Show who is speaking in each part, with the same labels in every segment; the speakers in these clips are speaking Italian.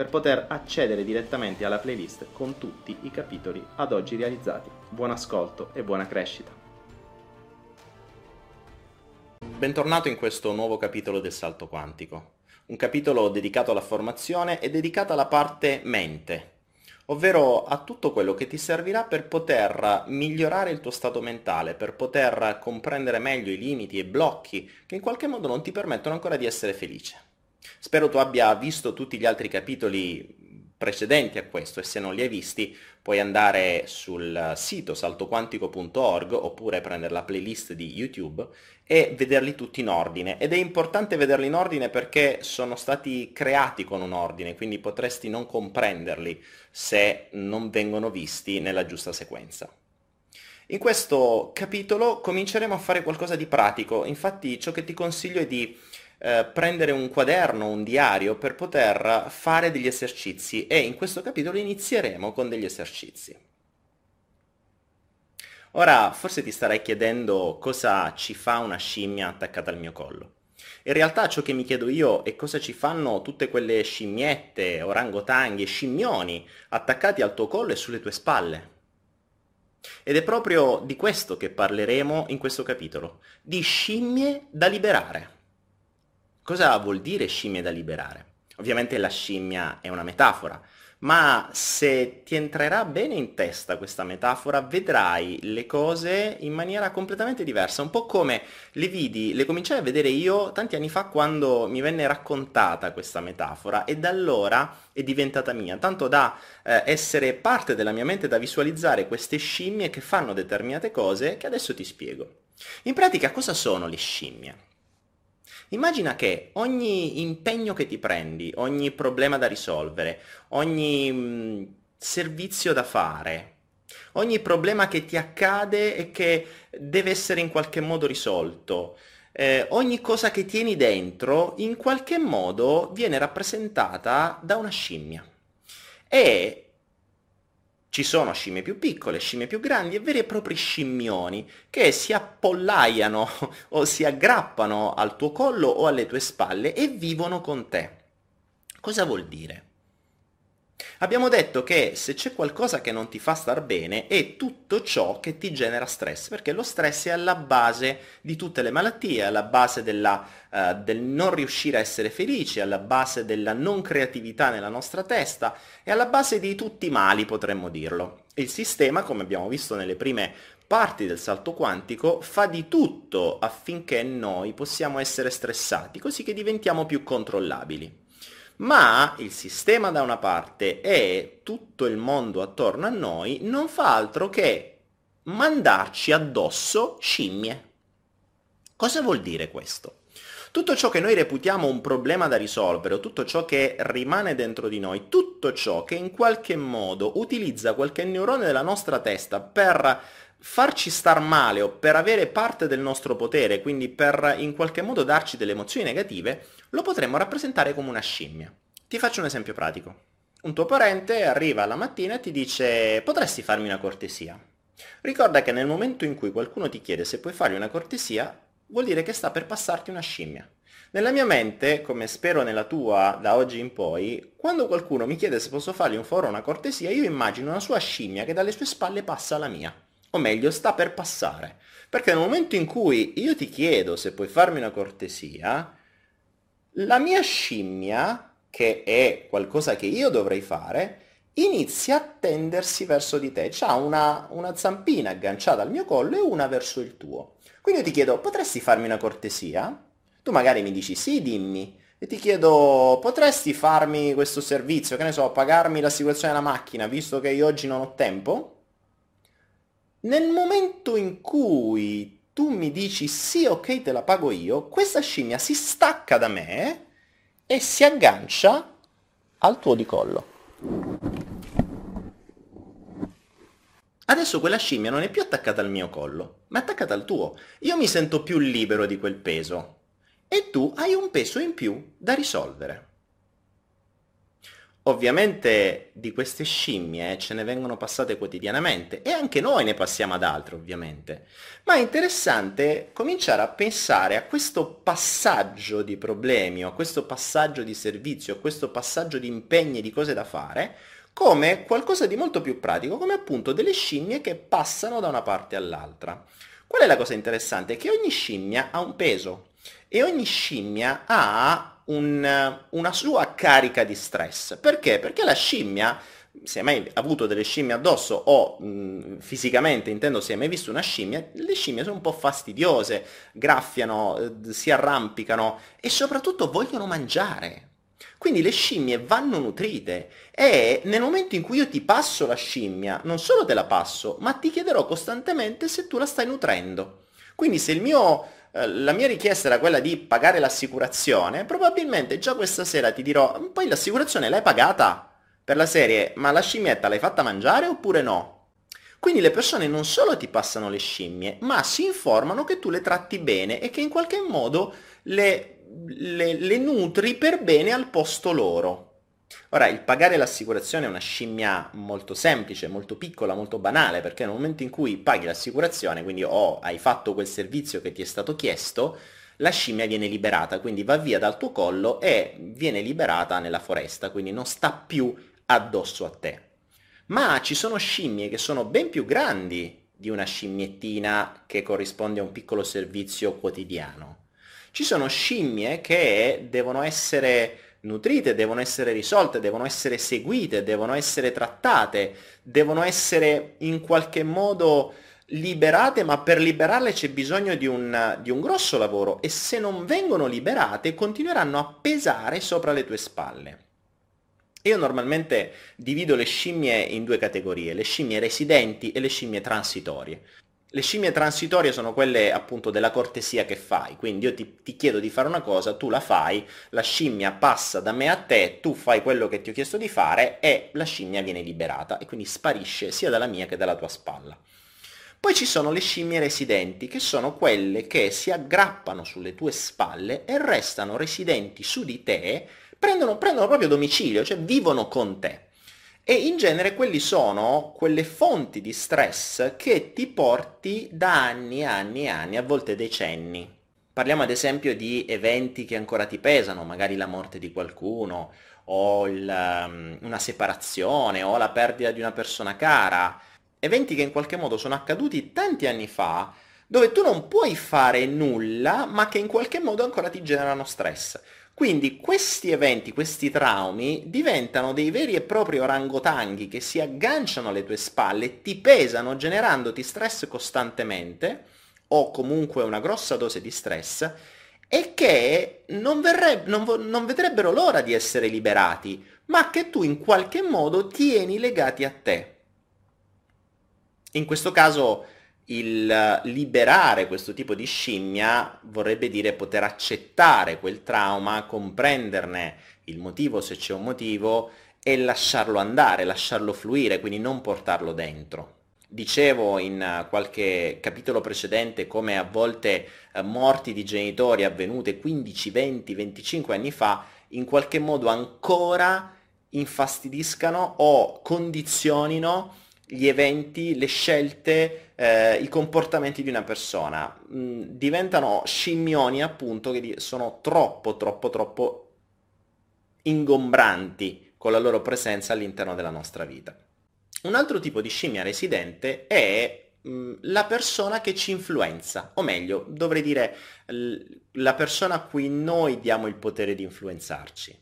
Speaker 1: per poter accedere direttamente alla playlist con tutti i capitoli ad oggi realizzati. Buon ascolto e buona crescita. Bentornato in questo nuovo capitolo del salto quantico, un capitolo dedicato alla formazione e dedicato alla parte mente, ovvero a tutto quello che ti servirà per poter migliorare il tuo stato mentale, per poter comprendere meglio i limiti e blocchi che in qualche modo non ti permettono ancora di essere felice. Spero tu abbia visto tutti gli altri capitoli precedenti a questo e se non li hai visti puoi andare sul sito saltoquantico.org oppure prendere la playlist di YouTube e vederli tutti in ordine ed è importante vederli in ordine perché sono stati creati con un ordine quindi potresti non comprenderli se non vengono visti nella giusta sequenza. In questo capitolo cominceremo a fare qualcosa di pratico, infatti ciò che ti consiglio è di eh, prendere un quaderno, un diario per poter fare degli esercizi e in questo capitolo inizieremo con degli esercizi. Ora forse ti starai chiedendo cosa ci fa una scimmia attaccata al mio collo. In realtà ciò che mi chiedo io è cosa ci fanno tutte quelle scimmiette, orangotanghi e scimmioni attaccati al tuo collo e sulle tue spalle. Ed è proprio di questo che parleremo in questo capitolo, di scimmie da liberare. Cosa vuol dire scimmia da liberare? Ovviamente la scimmia è una metafora, ma se ti entrerà bene in testa questa metafora vedrai le cose in maniera completamente diversa, un po' come le vidi, le cominciai a vedere io tanti anni fa quando mi venne raccontata questa metafora e da allora è diventata mia, tanto da eh, essere parte della mia mente da visualizzare queste scimmie che fanno determinate cose che adesso ti spiego. In pratica cosa sono le scimmie? Immagina che ogni impegno che ti prendi, ogni problema da risolvere, ogni mh, mm, servizio da fare, ogni problema che ti accade e che deve essere in qualche modo risolto, eh, ogni cosa che tieni dentro in qualche modo viene rappresentata da una scimmia. E ci sono scimmie più piccole, scimmie più grandi e veri e propri scimmioni che si appollaiano o si aggrappano al tuo collo o alle tue spalle e vivono con te. Cosa vuol dire? Abbiamo detto che se c'è qualcosa che non ti fa star bene è tutto ciò che ti genera stress, perché lo stress è alla base di tutte le malattie, alla base della, uh, del non riuscire a essere felici, alla base della non creatività nella nostra testa e alla base di tutti i mali, potremmo dirlo. Il sistema, come abbiamo visto nelle prime parti del salto quantico, fa di tutto affinché noi possiamo essere stressati, così che diventiamo più controllabili ma il sistema da una parte e tutto il mondo attorno a noi non fa altro che mandarci addosso scimmie. Cosa vuol dire questo? Tutto ciò che noi reputiamo un problema da risolvere, o tutto ciò che rimane dentro di noi, tutto ciò che in qualche modo utilizza qualche neurone della nostra testa per farci star male o per avere parte del nostro potere, quindi per in qualche modo darci delle emozioni negative, lo potremmo rappresentare come una scimmia. Ti faccio un esempio pratico. Un tuo parente arriva la mattina e ti dice potresti farmi una cortesia. Ricorda che nel momento in cui qualcuno ti chiede se puoi fargli una cortesia, vuol dire che sta per passarti una scimmia. Nella mia mente, come spero nella tua da oggi in poi, quando qualcuno mi chiede se posso fargli un foro o una cortesia, io immagino una sua scimmia che dalle sue spalle passa alla mia o meglio sta per passare. Perché nel momento in cui io ti chiedo se puoi farmi una cortesia, la mia scimmia, che è qualcosa che io dovrei fare, inizia a tendersi verso di te, c'ha una, una zampina agganciata al mio collo e una verso il tuo. Quindi io ti chiedo, potresti farmi una cortesia? Tu magari mi dici sì, dimmi. E ti chiedo, potresti farmi questo servizio, che ne so, pagarmi l'assicurazione della macchina, visto che io oggi non ho tempo? Nel momento in cui tu mi dici sì, ok, te la pago io, questa scimmia si stacca da me e si aggancia al tuo di collo. Adesso quella scimmia non è più attaccata al mio collo, ma è attaccata al tuo. Io mi sento più libero di quel peso. E tu hai un peso in più da risolvere. Ovviamente di queste scimmie ce ne vengono passate quotidianamente e anche noi ne passiamo ad altre ovviamente, ma è interessante cominciare a pensare a questo passaggio di problemi, a questo passaggio di servizio, a questo passaggio di impegni, di cose da fare, come qualcosa di molto più pratico, come appunto delle scimmie che passano da una parte all'altra. Qual è la cosa interessante? Che ogni scimmia ha un peso e ogni scimmia ha un, una sua carica di stress. Perché? Perché la scimmia, se hai mai avuto delle scimmie addosso o mh, fisicamente intendo se hai mai visto una scimmia, le scimmie sono un po' fastidiose, graffiano, eh, si arrampicano e soprattutto vogliono mangiare. Quindi le scimmie vanno nutrite e nel momento in cui io ti passo la scimmia, non solo te la passo, ma ti chiederò costantemente se tu la stai nutrendo. Quindi se mio, eh, la mia richiesta era quella di pagare l'assicurazione, probabilmente già questa sera ti dirò, poi l'assicurazione l'hai pagata per la serie, ma la scimmietta l'hai fatta mangiare oppure no? Quindi le persone non solo ti passano le scimmie, ma si informano che tu le tratti bene e che in qualche modo le le, le nutri per bene al posto loro. Ora, il pagare l'assicurazione è una scimmia molto semplice, molto piccola, molto banale, perché nel momento in cui paghi l'assicurazione, quindi oh, hai fatto quel servizio che ti è stato chiesto, la scimmia viene liberata, quindi va via dal tuo collo e viene liberata nella foresta, quindi non sta più addosso a te. Ma ci sono scimmie che sono ben più grandi di una scimmiettina che corrisponde a un piccolo servizio quotidiano. Ci sono scimmie che devono essere nutrite, devono essere risolte, devono essere seguite, devono essere trattate, devono essere in qualche modo liberate, ma per liberarle c'è bisogno di un, di un, grosso lavoro e se non vengono liberate continueranno a pesare sopra le tue spalle. Io normalmente divido le scimmie in due categorie, le scimmie residenti e le scimmie transitorie. Le scimmie transitorie sono quelle appunto della cortesia che fai, quindi io ti, ti, chiedo di fare una cosa, tu la fai, la scimmia passa da me a te, tu fai quello che ti ho chiesto di fare e la scimmia viene liberata e quindi sparisce sia dalla mia che dalla tua spalla. Poi ci sono le scimmie residenti, che sono quelle che si aggrappano sulle tue spalle e restano residenti su di te, prendono, prendono proprio domicilio, cioè vivono con te. E in genere quelli sono quelle fonti di stress che ti porti da anni e anni e anni, a volte decenni. Parliamo ad esempio di eventi che ancora ti pesano, magari la morte di qualcuno, o il, um, una separazione, o la perdita di una persona cara. Eventi che in qualche modo sono accaduti tanti anni fa, dove tu non puoi fare nulla, ma che in qualche modo ancora ti generano stress. Quindi questi eventi, questi traumi diventano dei veri e propri orangotanghi che si agganciano alle tue spalle, ti pesano generandoti stress costantemente o comunque una grossa dose di stress e che non, verreb- non, vo- non vedrebbero l'ora di essere liberati, ma che tu in qualche modo tieni legati a te. In questo caso il liberare questo tipo di scimmia vorrebbe dire poter accettare quel trauma, comprenderne il motivo se c'è un motivo e lasciarlo andare, lasciarlo fluire, quindi non portarlo dentro. Dicevo in qualche capitolo precedente come a volte eh, morti di genitori avvenute 15, 20, 25 anni fa in qualche modo ancora infastidiscano o condizionino gli eventi, le scelte, eh, i comportamenti di una persona. Mm, diventano scimmioni appunto che sono troppo, troppo, troppo ingombranti con la loro presenza all'interno della nostra vita. Un altro tipo di scimmia residente è mm, la persona che ci influenza, o meglio, dovrei dire la persona a cui noi diamo il potere di influenzarci.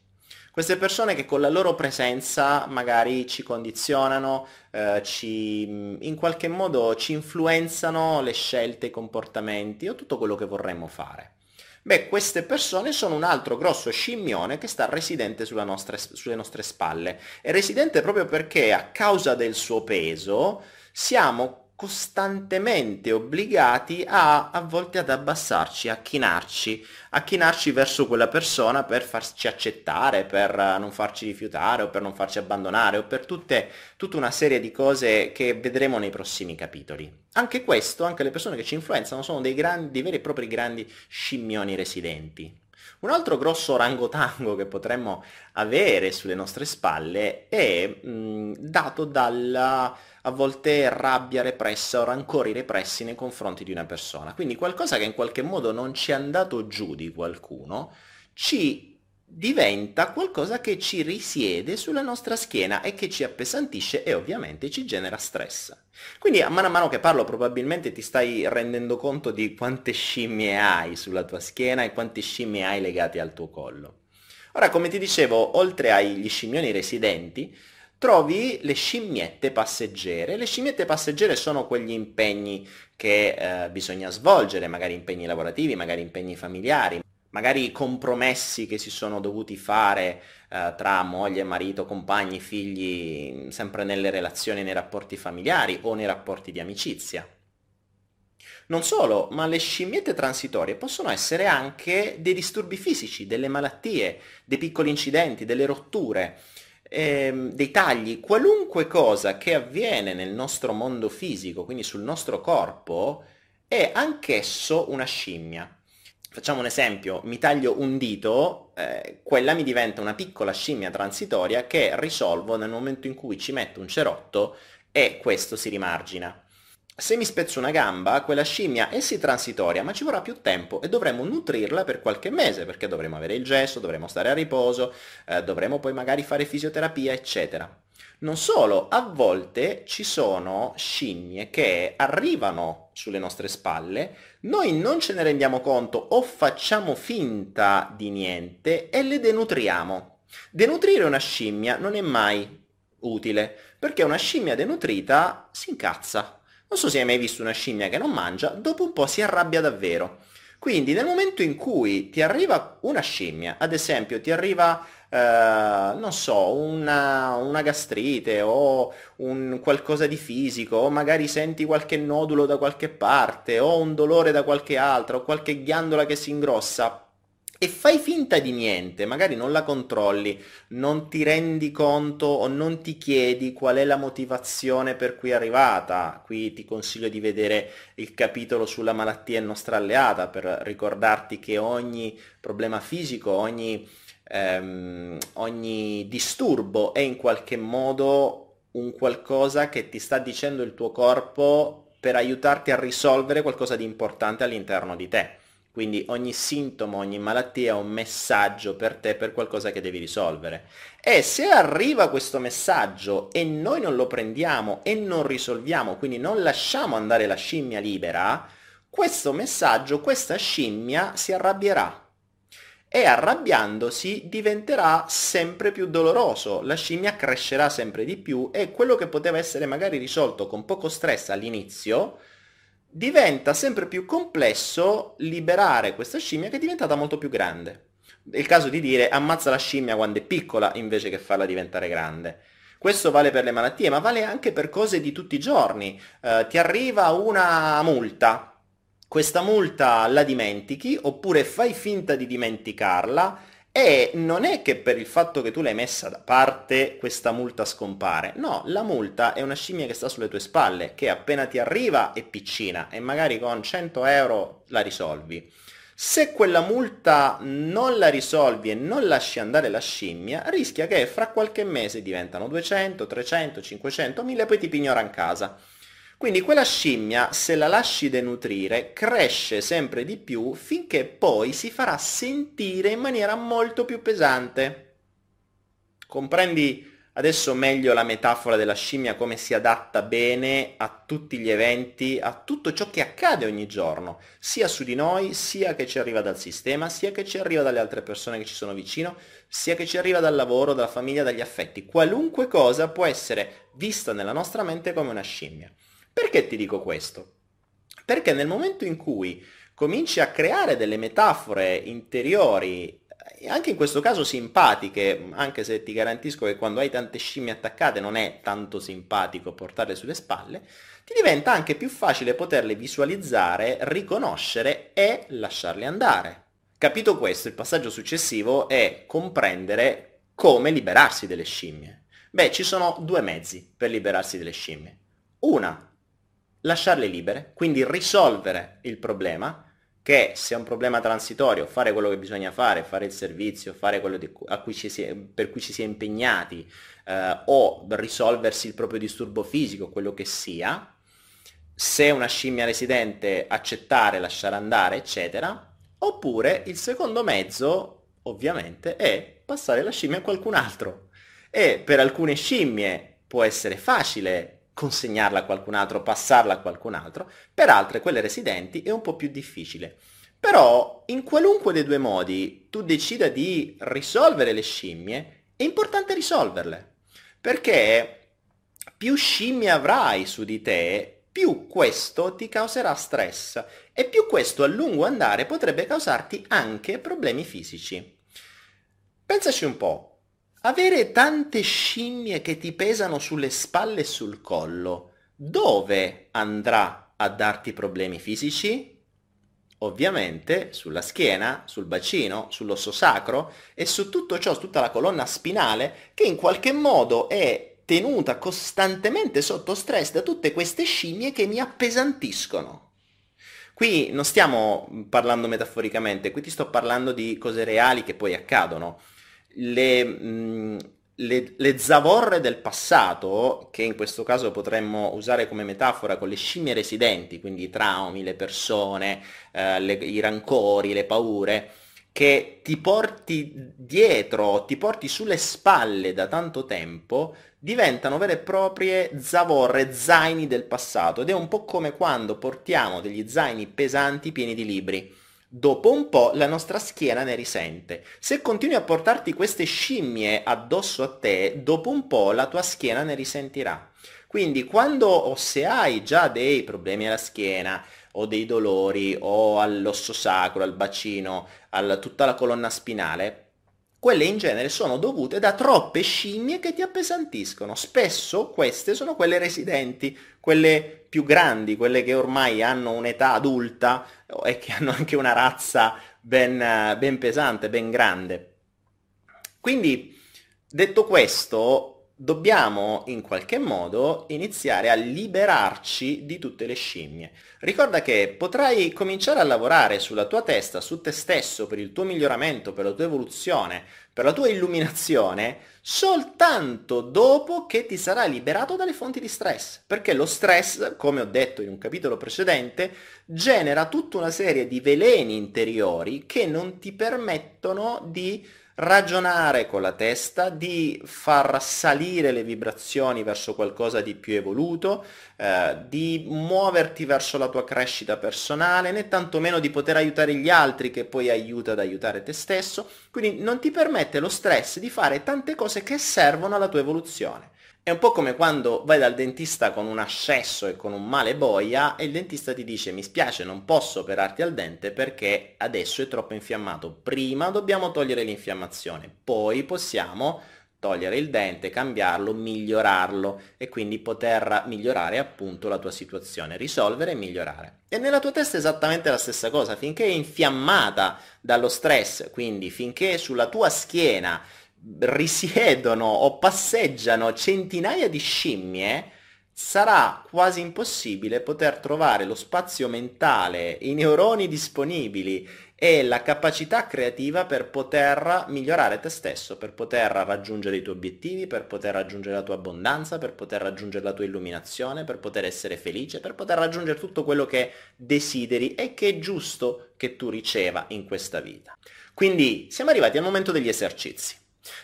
Speaker 1: Queste persone che con la loro presenza magari ci condizionano, eh, ci, in qualche modo ci influenzano le scelte, i comportamenti o tutto quello che vorremmo fare. Beh, queste persone sono un altro grosso scimmione che sta residente nostra, sulle nostre spalle. È residente proprio perché a causa del suo peso siamo costantemente obbligati a, a volte ad abbassarci, a chinarci, a chinarci verso quella persona per farci accettare, per non farci rifiutare o per non farci abbandonare o per tutte, tutta una serie di cose che vedremo nei prossimi capitoli. Anche questo, anche le persone che ci influenzano sono dei, grandi, veri e propri grandi scimmioni residenti. Un altro grosso orangotango che potremmo avere sulle nostre spalle è mh, dato dalla a volte rabbia repressa o rancori repressi nei confronti di una persona. Quindi qualcosa che in qualche modo non ci è andato giù di qualcuno, ci diventa qualcosa che ci risiede sulla nostra schiena e che ci appesantisce e ovviamente ci genera stress. Quindi a mano a mano che parlo probabilmente ti stai rendendo conto di quante scimmie hai sulla tua schiena e quante scimmie hai legate al tuo collo. Ora, come ti dicevo, oltre agli scimmioni residenti, trovi le scimmiette passeggere. Le scimmiette passeggere sono quegli impegni che eh, bisogna svolgere, magari impegni lavorativi, magari impegni familiari, magari compromessi che si sono dovuti fare eh, tra moglie, marito, compagni, figli, sempre nelle relazioni, nei rapporti familiari o nei rapporti di amicizia. Non solo, ma le scimmiette transitorie possono essere anche dei disturbi fisici, delle malattie, dei piccoli incidenti, delle rotture, ehm, dei tagli, qualunque cosa che avviene nel nostro mondo fisico, quindi sul nostro corpo, è anch'esso una scimmia. Facciamo un esempio, mi taglio un dito, eh, quella mi diventa una piccola scimmia transitoria che risolvo nel momento in cui ci metto un cerotto e questo si rimargina. Se mi spezzo una gamba, quella scimmia è sì transitoria, ma ci vorrà più tempo e dovremo nutrirla per qualche mese, perché dovremo avere il gesso, dovremo stare a riposo, eh, dovremo poi magari fare fisioterapia, eccetera. Non solo, a volte ci sono scimmie che arrivano sulle nostre spalle, noi non ce ne rendiamo conto o facciamo finta di niente e le denutriamo. Denutrire una scimmia non è mai utile, perché una scimmia denutrita si incazza, non so se hai mai visto una scimmia che non mangia, dopo un po' si arrabbia davvero. Quindi nel momento in cui ti arriva una scimmia, ad esempio ti arriva, eh, non so, una, una, gastrite o un qualcosa di fisico, o magari senti qualche nodulo da qualche parte, o un dolore da qualche altra, o qualche ghiandola che si ingrossa, e fai finta di niente, magari non la controlli, non ti rendi conto o non ti chiedi qual è la motivazione per cui è arrivata. Qui ti consiglio di vedere il capitolo sulla malattia nostra alleata per ricordarti che ogni problema fisico, ogni, ehm, ogni disturbo è in qualche modo un qualcosa che ti sta dicendo il tuo corpo per aiutarti a risolvere qualcosa di importante all'interno di te. Quindi ogni sintomo, ogni malattia è un messaggio per te, per qualcosa che devi risolvere. E se arriva questo messaggio e noi non lo prendiamo e non risolviamo, quindi non lasciamo andare la scimmia libera, questo messaggio, questa scimmia si arrabbierà. E arrabbiandosi diventerà sempre più doloroso, la scimmia crescerà sempre di più e quello che poteva essere magari risolto con poco stress all'inizio, diventa sempre più complesso liberare questa scimmia che è diventata molto più grande. È il caso di dire ammazza la scimmia quando è piccola invece che farla diventare grande. Questo vale per le malattie, ma vale anche per cose di tutti i giorni. Eh, ti arriva una multa, questa multa la dimentichi oppure fai finta di dimenticarla e non è che per il fatto che tu l'hai messa da parte questa multa scompare, no, la multa è una scimmia che sta sulle tue spalle, che appena ti arriva è piccina e magari con 100 euro la risolvi. Se quella multa non la risolvi e non lasci andare la scimmia, rischia che fra qualche mese diventano 200, 300, 500, 1000 e poi ti pignora in casa. Quindi quella scimmia, se la lasci denutrire, cresce sempre di più finché poi si farà sentire in maniera molto più pesante. Comprendi Adesso meglio la metafora della scimmia come si adatta bene a tutti gli eventi, a tutto ciò che accade ogni giorno, sia su di noi, sia che ci arriva dal sistema, sia che ci arriva dalle altre persone che ci sono vicino, sia che ci arriva dal lavoro, dalla famiglia, dagli affetti. Qualunque cosa può essere vista nella nostra mente come una scimmia. Perché ti dico questo? Perché nel momento in cui cominci a creare delle metafore interiori anche in questo caso simpatiche, anche se ti garantisco che quando hai tante scimmie attaccate non è tanto simpatico portarle sulle spalle, ti diventa anche più facile poterle visualizzare, riconoscere e lasciarle andare. Capito questo, il passaggio successivo è comprendere come liberarsi delle scimmie. Beh, ci sono due mezzi per liberarsi delle scimmie. Una, lasciarle libere, quindi risolvere il problema, che se è un problema transitorio, fare quello che bisogna fare, fare il servizio, fare quello di, cui si per cui ci si è impegnati, eh, o risolversi il proprio disturbo fisico, quello che sia, se è una scimmia residente accettare, lasciare andare, eccetera, oppure il secondo mezzo, ovviamente, è passare la scimmia a qualcun altro. E per alcune scimmie può essere facile consegnarla a qualcun altro, passarla a qualcun altro, per altre, quelle residenti, è un po' più difficile. Però, in qualunque dei due modi tu decida di risolvere le scimmie, è importante risolverle. Perché più scimmie avrai su di te, più questo ti causerà stress e più questo a lungo andare potrebbe causarti anche problemi fisici. Pensaci un po', avere tante scimmie che ti pesano sulle spalle e sul collo, dove andrà a darti problemi fisici? Ovviamente sulla schiena, sul bacino, sull'osso sacro e su tutto ciò, su tutta la colonna spinale che in qualche modo è tenuta costantemente sotto stress da tutte queste scimmie che mi appesantiscono. Qui non stiamo parlando metaforicamente, qui ti sto parlando di cose reali che poi accadono le, mh, le, le, zavorre del passato, che in questo caso potremmo usare come metafora con le scimmie residenti, quindi i traumi, le persone, eh, le, i rancori, le paure, che ti porti dietro, ti porti sulle spalle da tanto tempo, diventano vere e proprie zavorre, zaini del passato. Ed è un po' come quando portiamo degli zaini pesanti pieni di libri Dopo un po' la nostra schiena ne risente. Se continui a portarti queste scimmie addosso a te, dopo un po' la tua schiena ne risentirà. Quindi quando o se hai già dei problemi alla schiena o dei dolori o all'osso sacro, al bacino, a tutta la colonna spinale, quelle in genere sono dovute da troppe scimmie che ti appesantiscono. Spesso queste sono quelle residenti, quelle più grandi, quelle che ormai hanno un'età adulta e che hanno anche una razza ben, ben pesante, ben grande. Quindi, detto questo, dobbiamo in qualche modo iniziare a liberarci di tutte le scimmie. Ricorda che potrai cominciare a lavorare sulla tua testa, su te stesso, per il tuo miglioramento, per la tua evoluzione, per la tua illuminazione, soltanto dopo che ti sarai liberato dalle fonti di stress. Perché lo stress, come ho detto in un capitolo precedente, genera tutta una serie di veleni interiori che non ti permettono di ragionare con la testa, di far salire le vibrazioni verso qualcosa di più evoluto, eh, di muoverti verso la tua crescita personale, né tantomeno di poter aiutare gli altri che poi aiuta ad aiutare te stesso. Quindi non ti permette lo stress di fare tante cose che servono alla tua evoluzione. È un po' come quando vai dal dentista con un ascesso e con un male boia e il dentista ti dice mi spiace non posso operarti al dente perché adesso è troppo infiammato. Prima dobbiamo togliere l'infiammazione, poi possiamo togliere il dente, cambiarlo, migliorarlo e quindi poter migliorare appunto la tua situazione, risolvere e migliorare. E nella tua testa è esattamente la stessa cosa, finché è infiammata dallo stress, quindi finché sulla tua schiena risiedono o passeggiano centinaia di scimmie, sarà quasi impossibile poter trovare lo spazio mentale, i neuroni disponibili e la capacità creativa per poter migliorare te stesso, per poter raggiungere i tuoi obiettivi, per poter raggiungere la tua abbondanza, per poter raggiungere la tua illuminazione, per poter essere felice, per poter raggiungere tutto quello che desideri e che è giusto che tu riceva in questa vita. Quindi siamo arrivati al momento degli esercizi.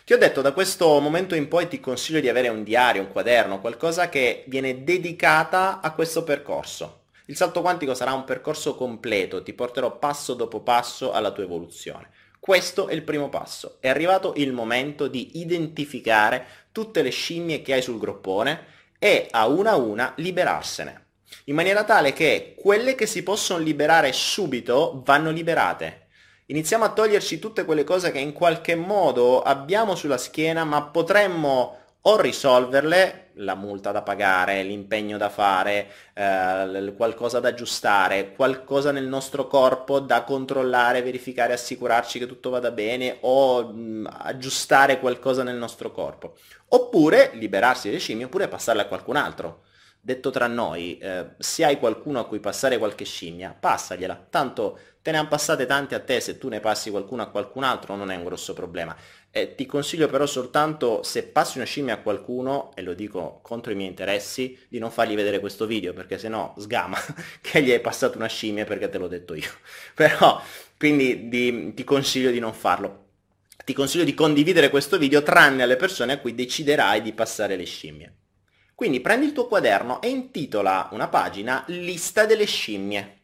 Speaker 1: Ti ho detto da questo momento in poi ti consiglio di avere un diario, un quaderno, qualcosa che viene dedicata a questo percorso. Il salto quantico sarà un percorso completo, ti porterò passo dopo passo alla tua evoluzione. Questo è il primo passo. È arrivato il momento di identificare tutte le scimmie che hai sul groppone e a una a una liberarsene. In maniera tale che quelle che si possono liberare subito vanno liberate. Iniziamo a toglierci tutte quelle cose che in qualche modo abbiamo sulla schiena ma potremmo o risolverle, la multa da pagare, l'impegno da fare, eh, qualcosa da aggiustare, qualcosa nel nostro corpo da controllare, verificare, assicurarci che tutto vada bene o mh, aggiustare qualcosa nel nostro corpo. Oppure liberarsi delle scimmie oppure passarle a qualcun altro. Detto tra noi, eh, se hai qualcuno a cui passare qualche scimmia, passagliela. Tanto te ne hanno passate tante a te, se tu ne passi qualcuno a qualcun altro non è un grosso problema. Eh, ti consiglio però soltanto se passi una scimmia a qualcuno, e lo dico contro i miei interessi, di non fargli vedere questo video, perché sennò sgama che gli hai passato una scimmia perché te l'ho detto io. Però, quindi di, ti consiglio di non farlo. Ti consiglio di condividere questo video tranne alle persone a cui deciderai di passare le scimmie. Quindi prendi il tuo quaderno e intitola una pagina Lista delle scimmie.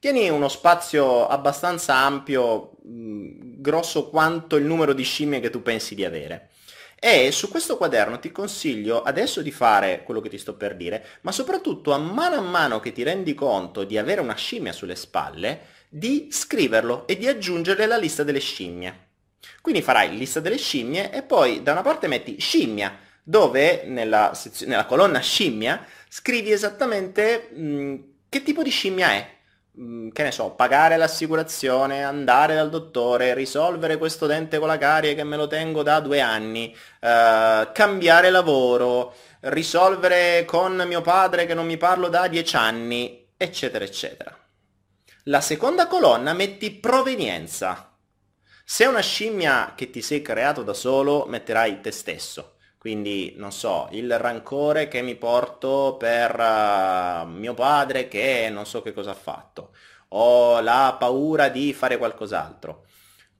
Speaker 1: Tieni uno spazio abbastanza ampio, mh, grosso quanto il numero di scimmie che tu pensi di avere. E su questo quaderno ti consiglio adesso di fare quello che ti sto per dire, ma soprattutto a mano a mano che ti rendi conto di avere una scimmia sulle spalle, di scriverlo e di aggiungerle alla lista delle scimmie. Quindi farai lista delle scimmie e poi da una parte metti scimmia, dove nella, sezio- nella colonna scimmia scrivi esattamente mh, che tipo di scimmia è Mm, che ne so, pagare l'assicurazione, andare dal dottore, risolvere questo dente con la carie che me lo tengo da due anni, eh, cambiare lavoro, risolvere con mio padre che non mi parlo da dieci anni, eccetera, eccetera. La seconda colonna metti provenienza. Se è una scimmia che ti sei creato da solo, metterai te stesso. Quindi, non so, il rancore che mi porto per uh, mio padre che non so che cosa ha fatto, o la paura di fare qualcos'altro.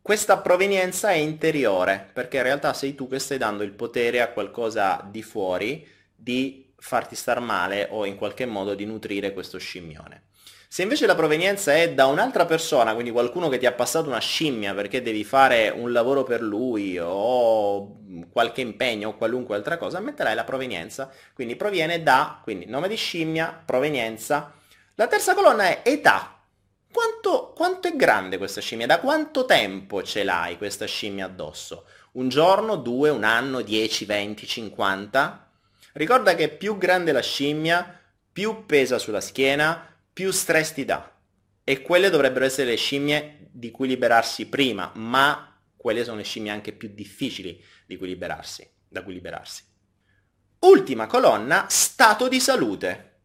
Speaker 1: Questa provenienza è interiore, perché in realtà sei tu che stai dando il potere a qualcosa di fuori di farti star male o in qualche modo di nutrire questo scimmione. Se invece la provenienza è da un'altra persona, quindi qualcuno che ti ha passato una scimmia perché devi fare un lavoro per lui o qualche impegno o qualunque altra cosa, metterai la provenienza. Quindi proviene da, quindi nome di scimmia, provenienza. La terza colonna è età. Quanto, quanto è grande questa scimmia? Da quanto tempo ce l'hai questa scimmia addosso? Un giorno, due, un anno, 10, 20, 50? Ricorda che più grande la scimmia, più pesa sulla schiena, più stress ti dà. E quelle dovrebbero essere le scimmie di cui liberarsi prima, ma quelle sono le scimmie anche più difficili di cui liberarsi, da cui liberarsi. Ultima colonna, stato di salute.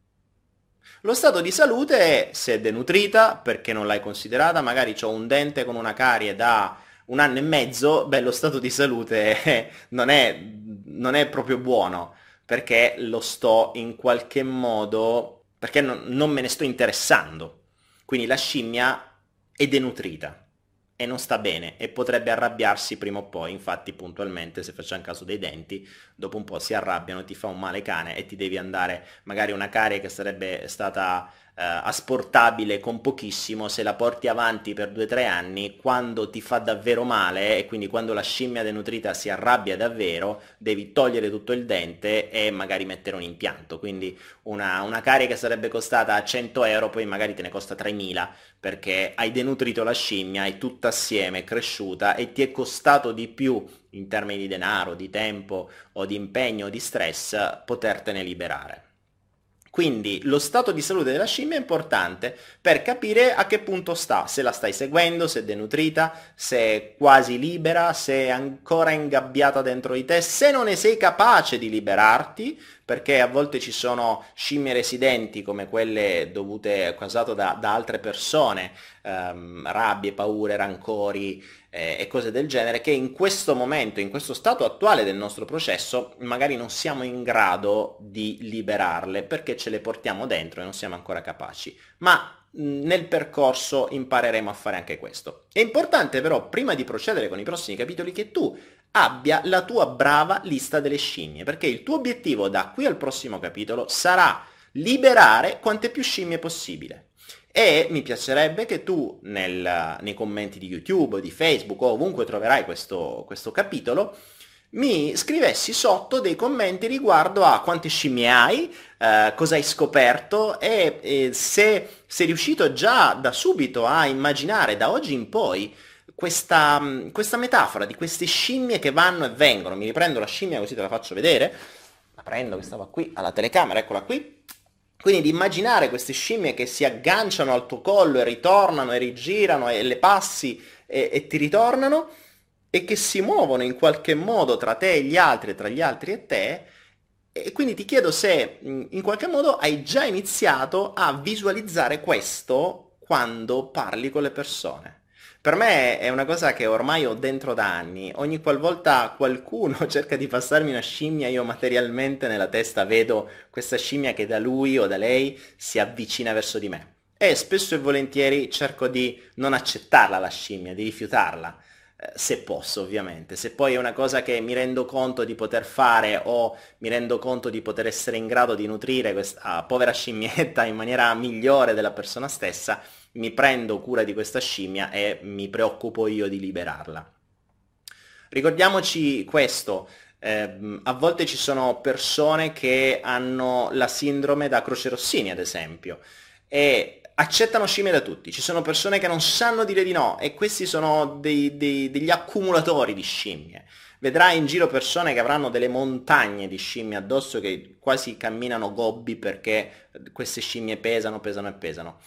Speaker 1: Lo stato di salute è se è denutrita, perché non l'hai considerata, magari ho un dente con una carie da un anno e mezzo, beh, lo stato di salute non, è, non è proprio buono, perché lo sto in qualche modo perché non, non me ne sto interessando. Quindi la scimmia è denutrita e non sta bene e potrebbe arrabbiarsi prima o poi, infatti puntualmente se facciamo caso dei denti, dopo un po' si arrabbiano, ti fa un male cane e ti devi andare, magari una carie che sarebbe stata eh, asportabile con pochissimo, se la porti avanti per 2-3 anni, quando ti fa davvero male e quindi quando la scimmia denutrita si arrabbia davvero, devi togliere tutto il dente e magari mettere un impianto. Quindi una, una carie che sarebbe costata 100 euro, poi magari te ne costa 3.000 perché hai denutrito la scimmia, è tutta assieme, cresciuta e ti è costato di più in termini di denaro, di tempo o di impegno o di stress potertene liberare. Quindi lo stato di salute della scimmia è importante per capire a che punto sta, se la stai seguendo, se è denutrita, se è quasi libera, se è ancora ingabbiata dentro di te, se non ne sei capace di liberarti, perché a volte ci sono scimmie residenti come quelle dovute, causate da, da altre persone, ehm, rabbie, paure, rancori eh, e cose del genere, che in questo momento, in questo stato attuale del nostro processo, magari non siamo in grado di liberarle perché ce le portiamo dentro e non siamo ancora capaci. Ma nel percorso impareremo a fare anche questo. È importante però, prima di procedere con i prossimi capitoli, che tu abbia la tua brava lista delle scimmie, perché il tuo obiettivo da qui al prossimo capitolo sarà liberare quante più scimmie possibile. E mi piacerebbe che tu nel, nei commenti di YouTube, di Facebook o ovunque troverai questo, questo capitolo, mi scrivessi sotto dei commenti riguardo a quante scimmie hai, eh, cosa hai scoperto e, e se sei riuscito già da subito a immaginare da oggi in poi questa, questa, metafora di queste scimmie che vanno e vengono. Mi riprendo la scimmia così te la faccio vedere. La prendo che stava qui alla telecamera, eccola qui. Quindi di immaginare queste scimmie che si agganciano al tuo collo e ritornano e rigirano e le passi e, e ti ritornano e che si muovono in qualche modo tra te e gli altri, tra gli altri e te, e quindi ti chiedo se in qualche modo hai già iniziato a visualizzare questo quando parli con le persone. Per me è una cosa che ormai ho dentro da anni. Ogni qualvolta qualcuno cerca di passarmi una scimmia, io materialmente nella testa vedo questa scimmia che da lui o da lei si avvicina verso di me. E spesso e volentieri cerco di non accettarla la scimmia, di rifiutarla eh, se posso ovviamente, se poi è una cosa che mi rendo conto di poter fare o mi rendo conto di poter essere in grado di nutrire questa povera scimmietta in maniera migliore della persona stessa, mi prendo cura di questa scimmia e mi preoccupo io di liberarla. Ricordiamoci questo, eh, a volte ci sono persone che hanno la sindrome da Croce Rossini ad esempio e accettano scimmie da tutti, ci sono persone che non sanno dire di no e questi sono dei, dei, degli accumulatori di scimmie. Vedrai in giro persone che avranno delle montagne di scimmie addosso che quasi camminano gobbi perché queste scimmie pesano, pesano e pesano.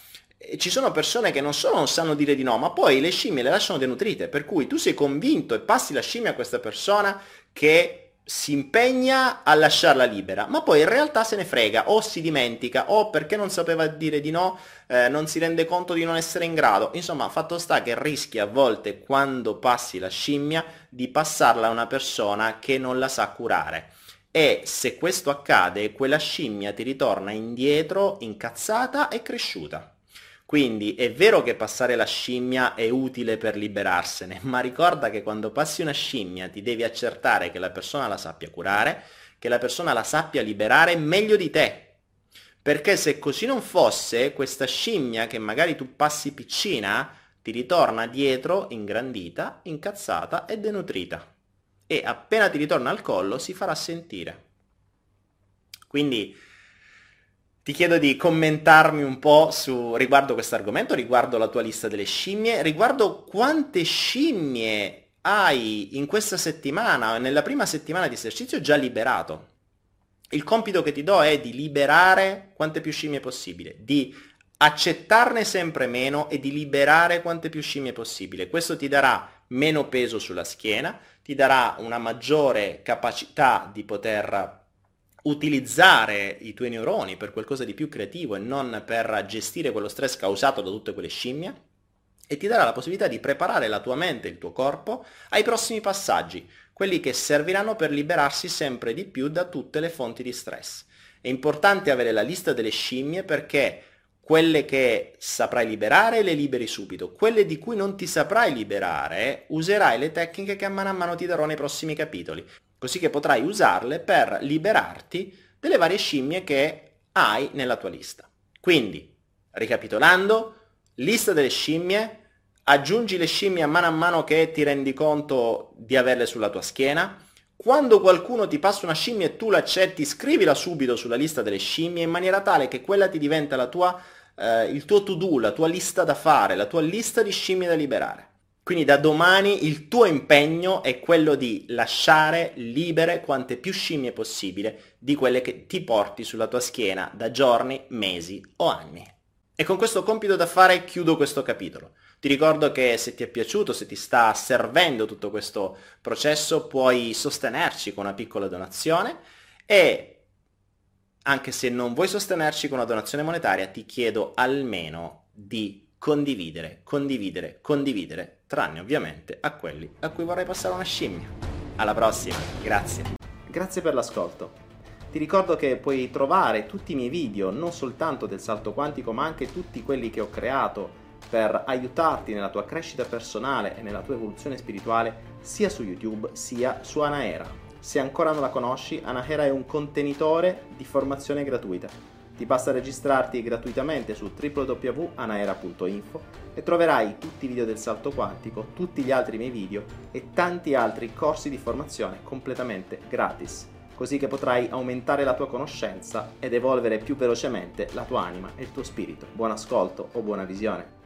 Speaker 1: Ci sono persone che non solo non sanno dire di no, ma poi le scimmie le lasciano denutrite, per cui tu sei convinto e passi la scimmia a questa persona che si impegna a lasciarla libera, ma poi in realtà se ne frega o si dimentica o perché non sapeva dire di no, eh, non si rende conto di non essere in grado. Insomma, fatto sta che rischi a volte quando passi la scimmia di passarla a una persona che non la sa curare. E se questo accade, quella scimmia ti ritorna indietro incazzata e cresciuta. Quindi è vero che passare la scimmia è utile per liberarsene, ma ricorda che quando passi una scimmia ti devi accertare che la persona la sappia curare, che la persona la sappia liberare meglio di te. Perché se così non fosse, questa scimmia che magari tu passi piccina, ti ritorna dietro ingrandita, incazzata e denutrita. E appena ti ritorna al collo si farà sentire. Quindi ti chiedo di commentarmi un po' su, riguardo questo argomento, riguardo la tua lista delle scimmie, riguardo quante scimmie hai in questa settimana, nella prima settimana di esercizio già liberato. Il compito che ti do è di liberare quante più scimmie possibile, di accettarne sempre meno e di liberare quante più scimmie possibile. Questo ti darà meno peso sulla schiena, ti darà una maggiore capacità di poter utilizzare i tuoi neuroni per qualcosa di più creativo e non per gestire quello stress causato da tutte quelle scimmie e ti darà la possibilità di preparare la tua mente e il tuo corpo ai prossimi passaggi, quelli che serviranno per liberarsi sempre di più da tutte le fonti di stress. È importante avere la lista delle scimmie perché quelle che saprai liberare le liberi subito, quelle di cui non ti saprai liberare userai le tecniche che a mano a mano ti darò nei prossimi capitoli così che potrai usarle per liberarti delle varie scimmie che hai nella tua lista. Quindi, ricapitolando, lista delle scimmie, aggiungi le scimmie a mano a mano che ti rendi conto di averle sulla tua schiena, quando qualcuno ti passa una scimmia e tu l'accetti, scrivila subito sulla lista delle scimmie in maniera tale che quella ti diventa tua, eh, il tuo to-do, la tua lista da fare, la tua lista di scimmie da liberare. Quindi da domani il tuo impegno è quello di lasciare libere quante più scimmie possibile di quelle che ti porti sulla tua schiena da giorni, mesi o anni. E con questo compito da fare chiudo questo capitolo. Ti ricordo che se ti è piaciuto, se ti sta servendo tutto questo processo, puoi sostenerci con una piccola donazione e anche se non vuoi sostenerci con una donazione monetaria, ti chiedo almeno di condividere, condividere, condividere, tranne ovviamente a quelli a cui vorrei passare una scimmia. Alla prossima, grazie.
Speaker 2: Grazie per l'ascolto. Ti ricordo che puoi trovare tutti i miei video, non soltanto del salto quantico, ma anche tutti quelli che ho creato per aiutarti nella tua crescita personale e nella tua evoluzione spirituale, sia su YouTube sia su Anaera. Se ancora non la conosci, Anahera è un contenitore di formazione gratuita. Ti basta registrarti gratuitamente su www.anaera.info e troverai tutti i video del salto quantico, tutti gli altri miei video e tanti altri corsi di formazione completamente gratis, così che potrai aumentare la tua conoscenza ed evolvere più velocemente la tua anima e il tuo spirito. Buon ascolto o buona visione.